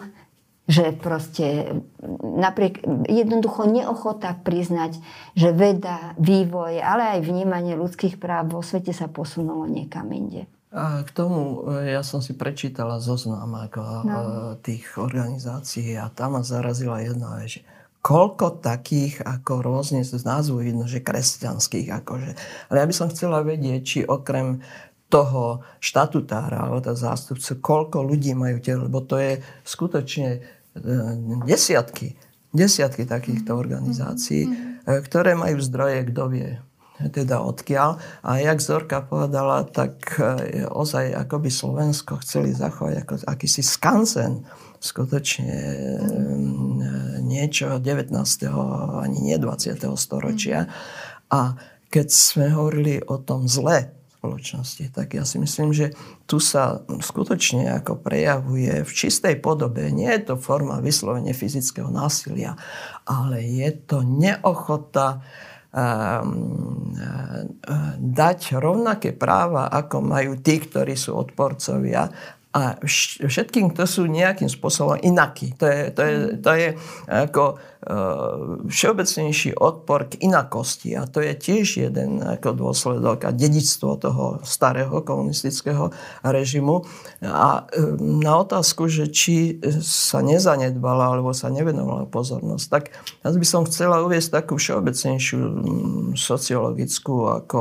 že proste napriek jednoducho neochota priznať, že veda, vývoj, ale aj vnímanie ľudských práv vo svete sa posunulo niekam inde. A k tomu e, ja som si prečítala zoznam ako no. E, tých organizácií a tam ma zarazila jedna vec, koľko takých ako rôzne z názvu vidno, že kresťanských akože. Ale ja by som chcela vedieť, či okrem toho štatutára alebo toho zástupcu, koľko ľudí majú telo, lebo to je skutočne e, desiatky, desiatky takýchto organizácií, mm-hmm. ktoré majú zdroje, kto vie, teda odkiaľ. A jak Zorka povedala, tak e, ozaj ako by Slovensko chceli zachovať ako akýsi skansen skutočne mm, niečo 19. ani nie 20. storočia. A keď sme hovorili o tom zle spoločnosti, tak ja si myslím, že tu sa skutočne ako prejavuje v čistej podobe. Nie je to forma vyslovene fyzického násilia, ale je to neochota um, dať rovnaké práva, ako majú tí, ktorí sú odporcovia a všetkým, kto sú nejakým spôsobom inakí. To je, to je, to je ako Eh, všeobecnejší odpor k inakosti. A to je tiež jeden ako dôsledok a dedictvo toho starého komunistického režimu. A eh, na otázku, že či sa nezanedbala alebo sa nevenovala pozornosť, tak ja by som chcela uviesť takú všeobecnejšiu sociologickú ako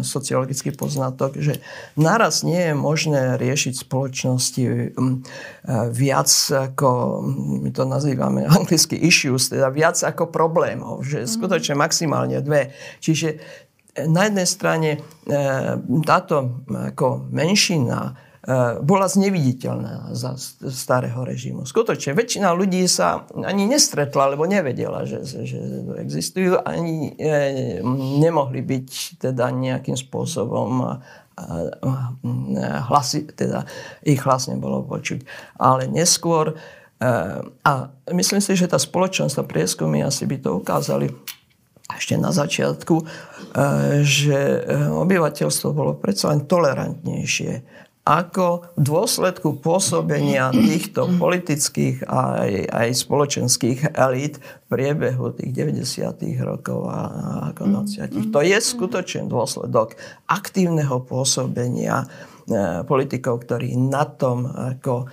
sociologický poznatok, že naraz nie je možné riešiť spoločnosti eh, viac ako, my to nazývame anglicky issues, plus, teda viac ako problémov, že mhm. skutočne maximálne dve. Čiže e, na jednej strane e, táto ako menšina e, bola zneviditeľná za starého režimu. Skutočne, väčšina ľudí sa ani nestretla, lebo nevedela, že, že existujú, ani nemohli byť teda nejakým spôsobom hlasy, teda ich hlas nebolo počuť. Ale neskôr a myslím si, že tá spoločnosť a prieskumy asi by to ukázali ešte na začiatku, e, že e, obyvateľstvo bolo predsa len tolerantnejšie ako v dôsledku pôsobenia týchto politických a aj, aj spoločenských elít v priebehu tých 90. rokov a ako 20. To je skutočne dôsledok aktívneho pôsobenia politikov, ktorí na tom ako e,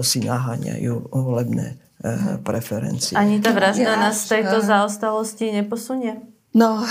si naháňajú volebné e, preferencie. Ani tá vražda nás z tejto zaostalosti neposunie? No,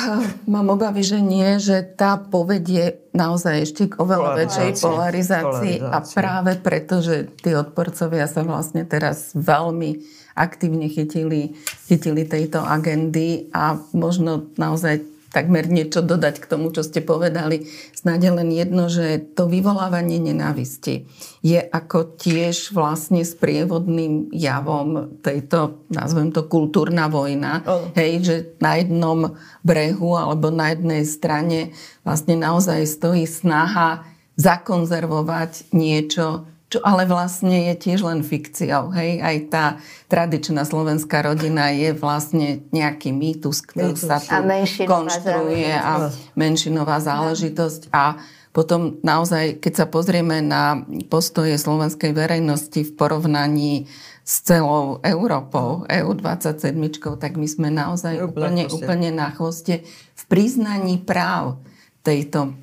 mám obavy, že nie, že tá povedie naozaj ešte k oveľa väčšej polarizácii, polarizácii a práve preto, že tí odporcovia sa vlastne teraz veľmi aktívne chytili, chytili tejto agendy a možno naozaj takmer niečo dodať k tomu, čo ste povedali. Snáď len jedno, že to vyvolávanie nenávisti je ako tiež vlastne sprievodným javom tejto, nazvem to, kultúrna vojna. Oh. Hej, že na jednom brehu alebo na jednej strane vlastne naozaj stojí snaha zakonzervovať niečo, čo ale vlastne je tiež len fikciou. Hej? Aj tá tradičná slovenská rodina je vlastne nejaký mýtus, ktorý sa tu konštruuje a menšinová záležitosť. A potom naozaj, keď sa pozrieme na postoje slovenskej verejnosti v porovnaní s celou Európou, EU27, tak my sme naozaj úplne, úplne na chvoste v priznaní práv tejto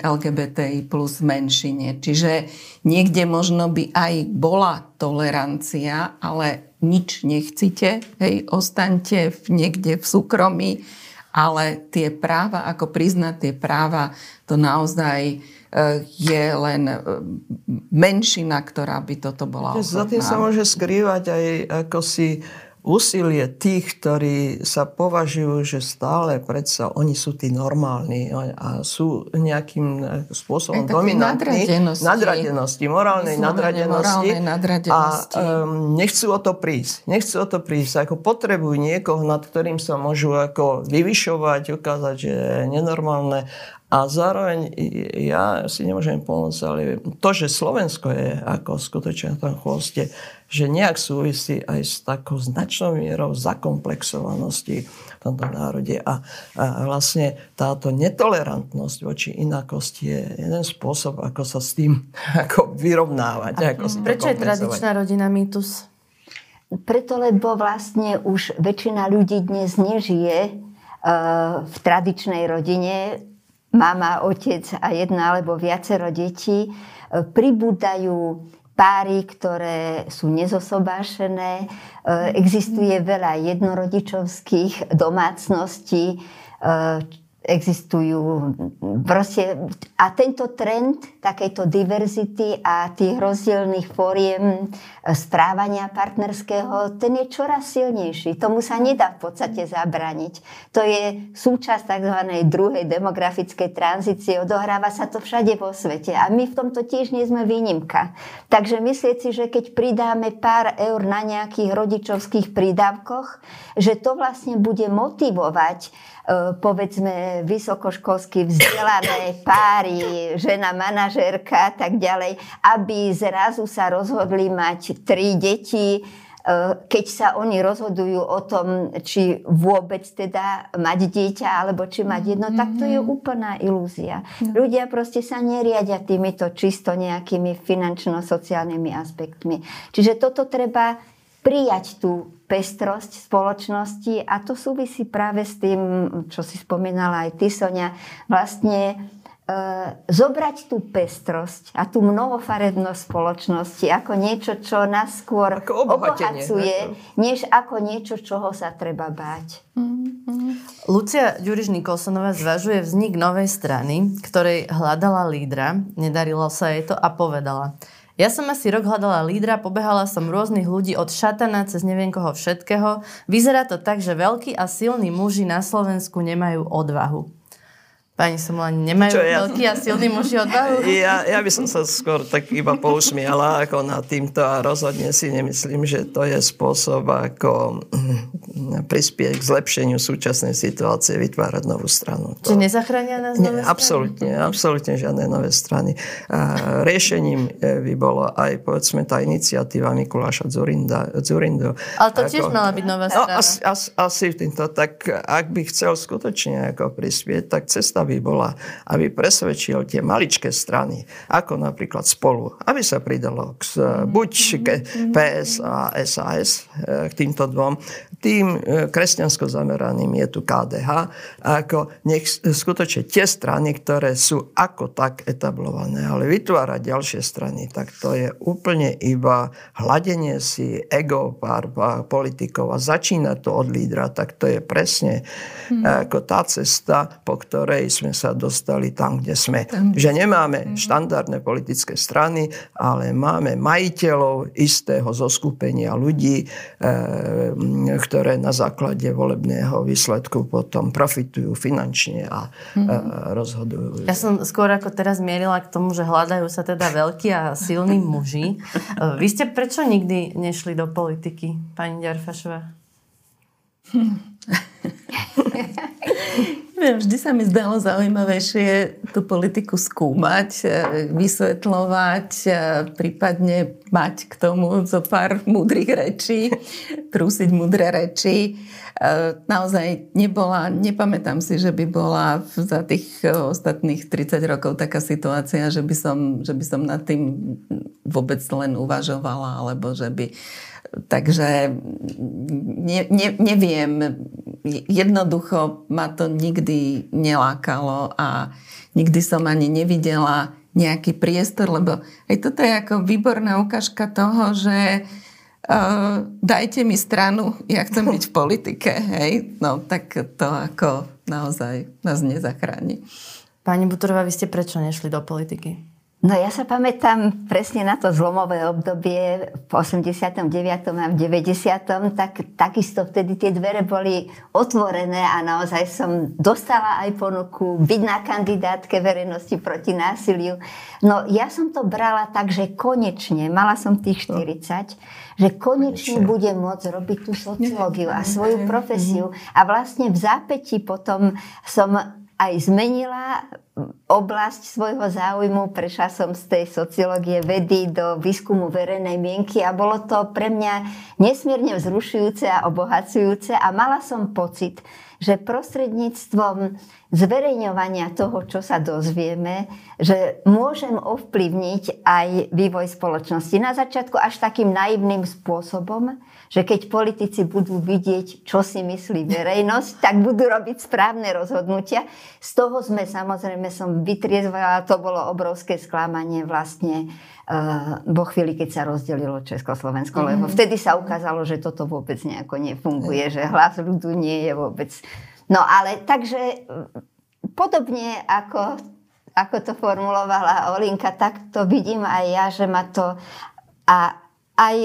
LGBTI plus menšine. Čiže niekde možno by aj bola tolerancia, ale nič nechcite, hej, ostaňte v, niekde v súkromí, ale tie práva, ako priznať tie práva, to naozaj e, je len e, menšina, ktorá by toto bola Za tým sa môže skrývať aj ako si úsilie tých, ktorí sa považujú, že stále predsa oni sú tí normálni a sú nejakým spôsobom dominantní. Nadradenosti. Nadradenosti, morálnej nadradenosti. Morálnej nadradenosti. A um, nechcú o to prísť. Nechcú o to prísť. Ako potrebujú niekoho, nad ktorým sa môžu ako vyvyšovať, ukázať, že je nenormálne. A zároveň ja si nemôžem pomôcť, ale to, že Slovensko je ako skutočne na tom chvoste, že nejak súvisí aj s takou značnou mierou zakomplexovanosti v tomto národe. A, a vlastne táto netolerantnosť voči inakosti je jeden spôsob, ako sa s tým ako vyrovnávať. A, ako prečo je tradičná rodina mýtus? Preto, lebo vlastne už väčšina ľudí dnes nežije uh, v tradičnej rodine mama, otec a jedna alebo viacero detí, e, pribúdajú páry, ktoré sú nezosobášené. E, existuje veľa jednorodičovských domácností. E, existujú proste, a tento trend takejto diverzity a tých rozdielných fóriem správania partnerského, ten je čoraz silnejší. Tomu sa nedá v podstate zabraniť. To je súčasť tzv. druhej demografickej tranzície. Odohráva sa to všade vo svete a my v tomto tiež nie sme výnimka. Takže myslieť si, že keď pridáme pár eur na nejakých rodičovských prídavkoch, že to vlastne bude motivovať E, povedzme vysokoškolsky vzdelané páry, žena manažérka a tak ďalej, aby zrazu sa rozhodli mať tri deti, e, keď sa oni rozhodujú o tom, či vôbec teda mať dieťa, alebo či mať jedno, tak to je mhm. úplná ilúzia. No. Ľudia proste sa neriadia týmito čisto nejakými finančno-sociálnymi aspektmi. Čiže toto treba prijať tú pestrosť spoločnosti a to súvisí práve s tým, čo si spomínala aj ty, Sonia, vlastne e, zobrať tú pestrosť a tú mnohofarebnosť spoločnosti ako niečo, čo nás skôr obohacuje, než ako niečo, čoho sa treba báť. Mm-hmm. Lucia Ďuriš Nikolsonová zvažuje vznik novej strany, ktorej hľadala lídra, nedarilo sa jej to a povedala – ja som asi rok hľadala lídra, pobehala som rôznych ľudí od šatana cez neviem koho všetkého. Vyzerá to tak, že veľkí a silní muži na Slovensku nemajú odvahu. Pani Somolani, nemajú Čo, ja... veľký a silný muži odvahu? Ja, ja by som sa skôr tak iba pousmiala ako na týmto a rozhodne si nemyslím, že to je spôsob, ako mm, prispieť k zlepšeniu súčasnej situácie, vytvárať novú stranu. To... Čiže nezachránia nás nové strany? Absolutne, absolútne žiadne nové strany. A riešením e, by bolo aj, povedzme, tá iniciatíva Mikuláša Zurinda, Zurindu. Ale to ako... tiež mala byť nová no, strana. No, asi, asi, asi týmto, tak ak by chcel skutočne ako prispieť, tak cesta by bola, aby presvedčil tie maličké strany, ako napríklad spolu, aby sa pridalo k, buď k PS a SAS, e, k týmto dvom. Tým e, kresťansko zameraným je tu KDH. Ako nech skutočne tie strany, ktoré sú ako tak etablované, ale vytvárať ďalšie strany, tak to je úplne iba hladenie si ego pár politikov a začína to od lídra, tak to je presne hmm. ako tá cesta, po ktorej sme sa dostali tam, kde sme. Tam, že nemáme mm. štandardné politické strany, ale máme majiteľov istého zoskupenia ľudí, e, ktoré na základe volebného výsledku potom profitujú finančne a mm. e, rozhodujú. Ja som skôr ako teraz mierila k tomu, že hľadajú sa teda veľkí a silní muži. Vy ste prečo nikdy nešli do politiky, pani Ďarfašová? Hm. Vždy sa mi zdalo zaujímavejšie tú politiku skúmať, e, vysvetľovať, e, prípadne mať k tomu zo pár múdrych rečí, trúsiť múdre reči. E, naozaj nebola, nepamätám si, že by bola za tých ostatných 30 rokov taká situácia, že by som, že by som nad tým vôbec len uvažovala, alebo že by Takže ne, ne, neviem, jednoducho ma to nikdy nelákalo a nikdy som ani nevidela nejaký priestor, lebo aj toto je ako výborná ukážka toho, že uh, dajte mi stranu, ja chcem byť v politike, hej, no tak to ako naozaj nás nezachráni. Pani Butorová, vy ste prečo nešli do politiky? No ja sa pamätám presne na to zlomové obdobie v 89. a v 90. Tak, takisto vtedy tie dvere boli otvorené a naozaj som dostala aj ponuku byť na kandidátke verejnosti proti násiliu. No ja som to brala tak, že konečne, mala som tých 40, že konečne budem môcť robiť tú sociológiu a svoju profesiu. A vlastne v zápäti potom som aj zmenila oblasť svojho záujmu. Prešla som z tej sociológie vedy do výskumu verejnej mienky a bolo to pre mňa nesmierne vzrušujúce a obohacujúce a mala som pocit, že prostredníctvom zverejňovania toho, čo sa dozvieme, že môžem ovplyvniť aj vývoj spoločnosti. Na začiatku až takým naivným spôsobom, že keď politici budú vidieť, čo si myslí verejnosť, tak budú robiť správne rozhodnutia. Z toho sme samozrejme som vytriezvala, to bolo obrovské sklamanie vlastne uh, vo chvíli, keď sa rozdelilo Československo, mm-hmm. lebo vtedy sa ukázalo, že toto vôbec nejako nefunguje, že hlas ľudu nie je vôbec... No ale takže podobne ako, ako to formulovala Olinka, tak to vidím aj ja, že ma to a aj,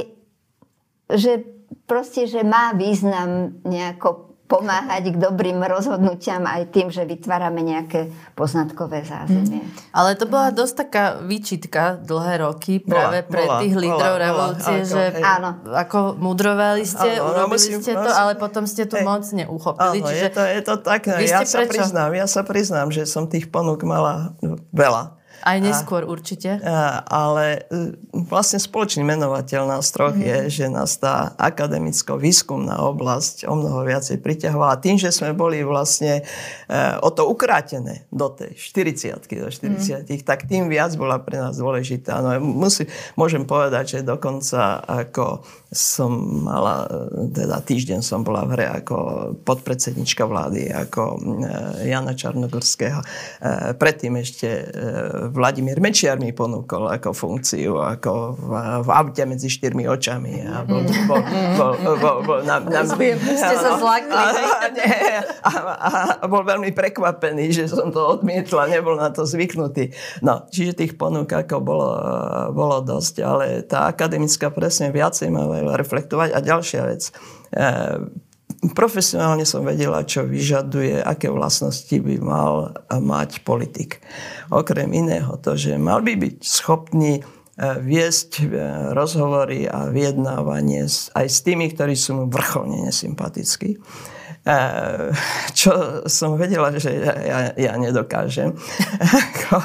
že proste, že má význam nejako pomáhať k dobrým rozhodnutiam aj tým, že vytvárame nejaké poznatkové zázemie. Mm. Ale to bola dosť taká výčitka dlhé roky práve bola, pre bola, tých lídrov bola, revolúcie, bola, že hej. áno. ako mudrovali ste, áno, urobili musím, ste to, musím, ale potom ste tú hej. moc neuchopili. Áno, je to, je to tak. Ja sa, priznám, ja sa priznám, že som tých ponúk mala veľa. Aj neskôr a, určite. A, ale e, vlastne spoločný menovateľ nás troch mm. je, že nás tá akademicko-výskumná oblasť o mnoho viacej priťahovala. Tým, že sme boli vlastne e, o to ukrátené do tej 40 do 40 mm. tak tým viac bola pre nás dôležitá. No, musí, môžem povedať, že dokonca ako som mala, teda týždeň som bola v hre ako podpredsednička vlády, ako e, Jana Čarnogorského. E, predtým ešte e, Vladimír Mečiar mi ponúkol ako funkciu, ako v, v aute medzi štyrmi očami. A bol, bol, bol, bol, bol na, na, Ste sa zlakli. A, a, a, a bol veľmi prekvapený, že som to odmietla, nebol na to zvyknutý. No, čiže tých ponúk ako bolo, bolo dosť, ale tá akademická presne viacej ma reflektovať. A ďalšia vec. Profesionálne som vedela, čo vyžaduje, aké vlastnosti by mal mať politik. Okrem iného to, že mal by byť schopný e, viesť e, rozhovory a vyjednávanie aj s tými, ktorí sú mu vrcholne nesympatickí čo som vedela, že ja, ja nedokážem ako,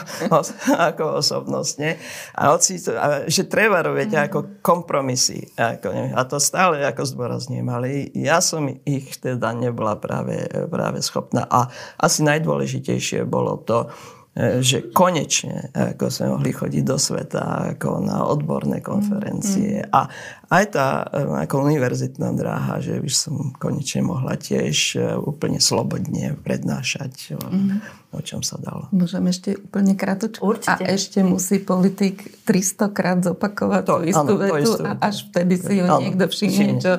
ako osobnostne. A, oci, a že treba robiť mm. ako kompromisy. Ako, a to stále ako zdôrazňujem, ale ja som ich teda nebola práve, práve schopná. A asi najdôležitejšie bolo to, že konečne ako sme mohli chodiť do sveta ako na odborné konferencie mm. a aj tá e, ako univerzitná dráha, že už som konečne mohla tiež e, úplne slobodne prednášať mm o čom sa dalo. Môžem ešte úplne krátko. Určite. A ešte musí politik 300 krát zopakovať to, tú istú áno, vetu istú. a až vtedy si ju áno, niekto všimne, čo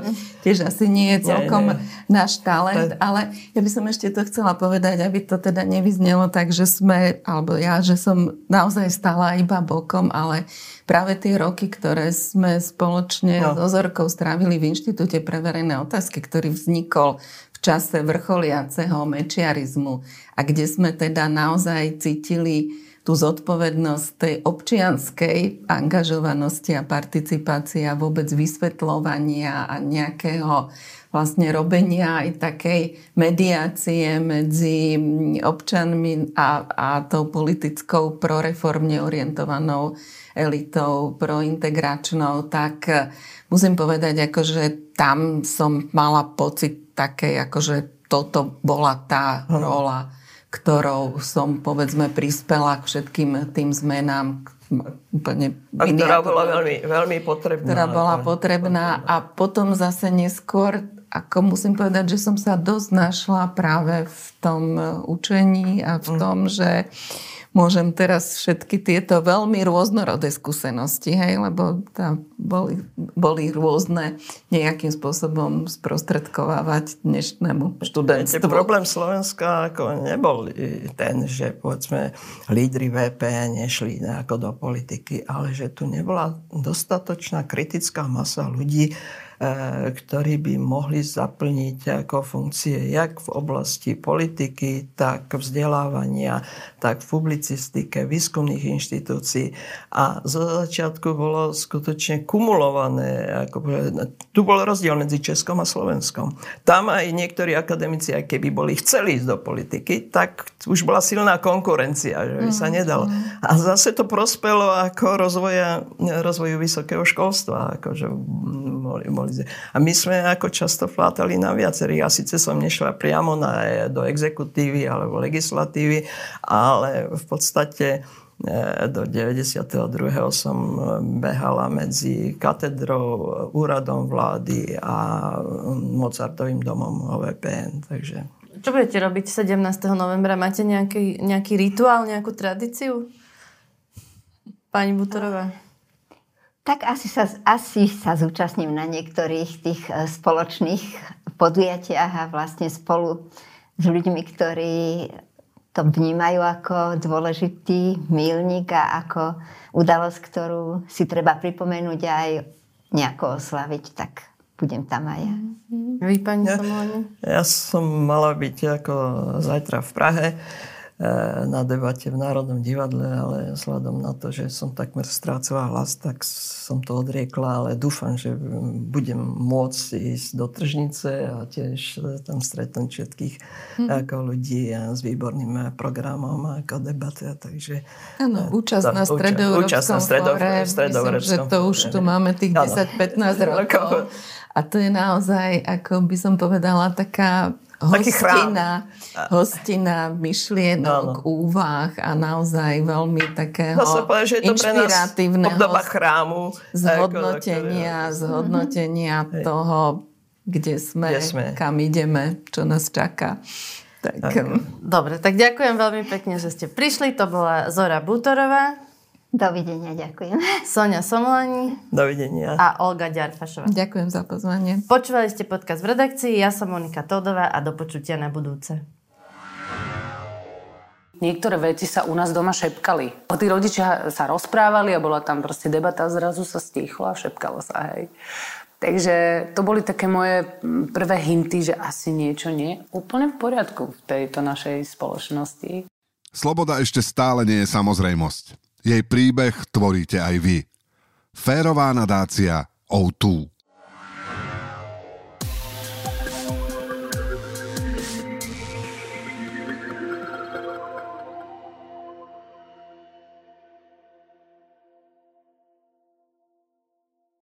tiež asi nie je celkom nie, nie. náš talent. To... Ale ja by som ešte to chcela povedať, aby to teda nevyznelo tak, že sme, alebo ja, že som naozaj stala iba bokom, ale práve tie roky, ktoré sme spoločne no. s Ozorkou strávili v Inštitúte pre verejné otázky, ktorý vznikol v čase vrcholiaceho mečiarizmu a kde sme teda naozaj cítili tú zodpovednosť tej občianskej angažovanosti a participácie a vôbec vysvetľovania a nejakého vlastne robenia aj takej mediácie medzi občanmi a, a tou politickou proreformne orientovanou elitou, prointegračnou, tak musím povedať, že tam som mala pocit takej, akože toto bola tá rola ktorou som, povedzme, prispela k všetkým tým zmenám, úplne a ktorá bola veľmi, veľmi potrebná. Ktorá bola potrebná a potom zase neskôr, ako musím povedať, že som sa dosť našla práve v tom učení a v mhm. tom, že môžem teraz všetky tieto veľmi rôznorodé skúsenosti, hej, lebo tam boli, boli rôzne nejakým spôsobom sprostredkovávať dnešnému študentstvu. Problém Slovenska ako nebol ten, že povedzme lídry VP nešli nejako do politiky, ale že tu nebola dostatočná kritická masa ľudí, ktorí by mohli zaplniť ako funkcie jak v oblasti politiky, tak vzdelávania, tak v publicistike, výskumných inštitúcií. A zo začiatku bolo skutočne kumulované. Ako, tu bol rozdiel medzi Českom a Slovenskom. Tam aj niektorí akademici, aj keby boli chceli ísť do politiky, tak už bola silná konkurencia, že by sa mm, nedalo. A zase to prospelo ako rozvoja, rozvoju vysokého školstva. Akože boli, boli analýze. A my sme ako často flátali na viacerých. Ja síce som nešla priamo na, do exekutívy alebo legislatívy, ale v podstate e, do 92. som behala medzi katedrou, úradom vlády a Mozartovým domom OVPN. Takže... Čo budete robiť 17. novembra? Máte nejaký, nejaký rituál, nejakú tradíciu? Pani Butorová? Tak asi sa, asi sa zúčastním na niektorých tých e, spoločných podujatiach a vlastne spolu s ľuďmi, ktorí to vnímajú ako dôležitý milník a ako udalosť, ktorú si treba pripomenúť aj nejako oslaviť, tak budem tam aj ja. Vy, pani Ja, ja som mala byť ako zajtra v Prahe na debate v Národnom divadle, ale vzhľadom na to, že som takmer strácala hlas, tak som to odriekla, ale dúfam, že budem môcť ísť do Tržnice a tiež eh, tam stretnúť všetkých ako ľudí a s výborným eh, programom a ako debatia, takže... Áno, účasť na účasť- stredoeurópskom účasť na stredo- fóre. Myslím, že to už tu máme tých Áno. 10-15 rokov. A to je naozaj, ako by som povedala, taká. Hostina, hostina myšlienok, úvah a naozaj veľmi takého Dá sa povedať, že je to pre nás obdoba chrámu. zhodnotenia, zhodnotenia toho, kde sme, Kde sme. kam ideme, čo nás čaká. Tak, Dobre, tak ďakujem veľmi pekne, že ste prišli. To bola Zora Butorová, Dovidenia, ďakujem. Sonia Somolani Dovidenia. a Olga Ďarfašová. ďakujem za pozvanie. Počúvali ste podcast v redakcii, ja som Monika Todová a do počutia na budúce. Niektoré veci sa u nás doma šepkali. Tí rodičia sa rozprávali a bola tam proste debata a zrazu sa stichlo a šepkalo sa, hej. Takže to boli také moje prvé hinty, že asi niečo nie je úplne v poriadku v tejto našej spoločnosti. Sloboda ešte stále nie je samozrejmosť. Jej príbeh tvoríte aj vy. Férová nadácia O2.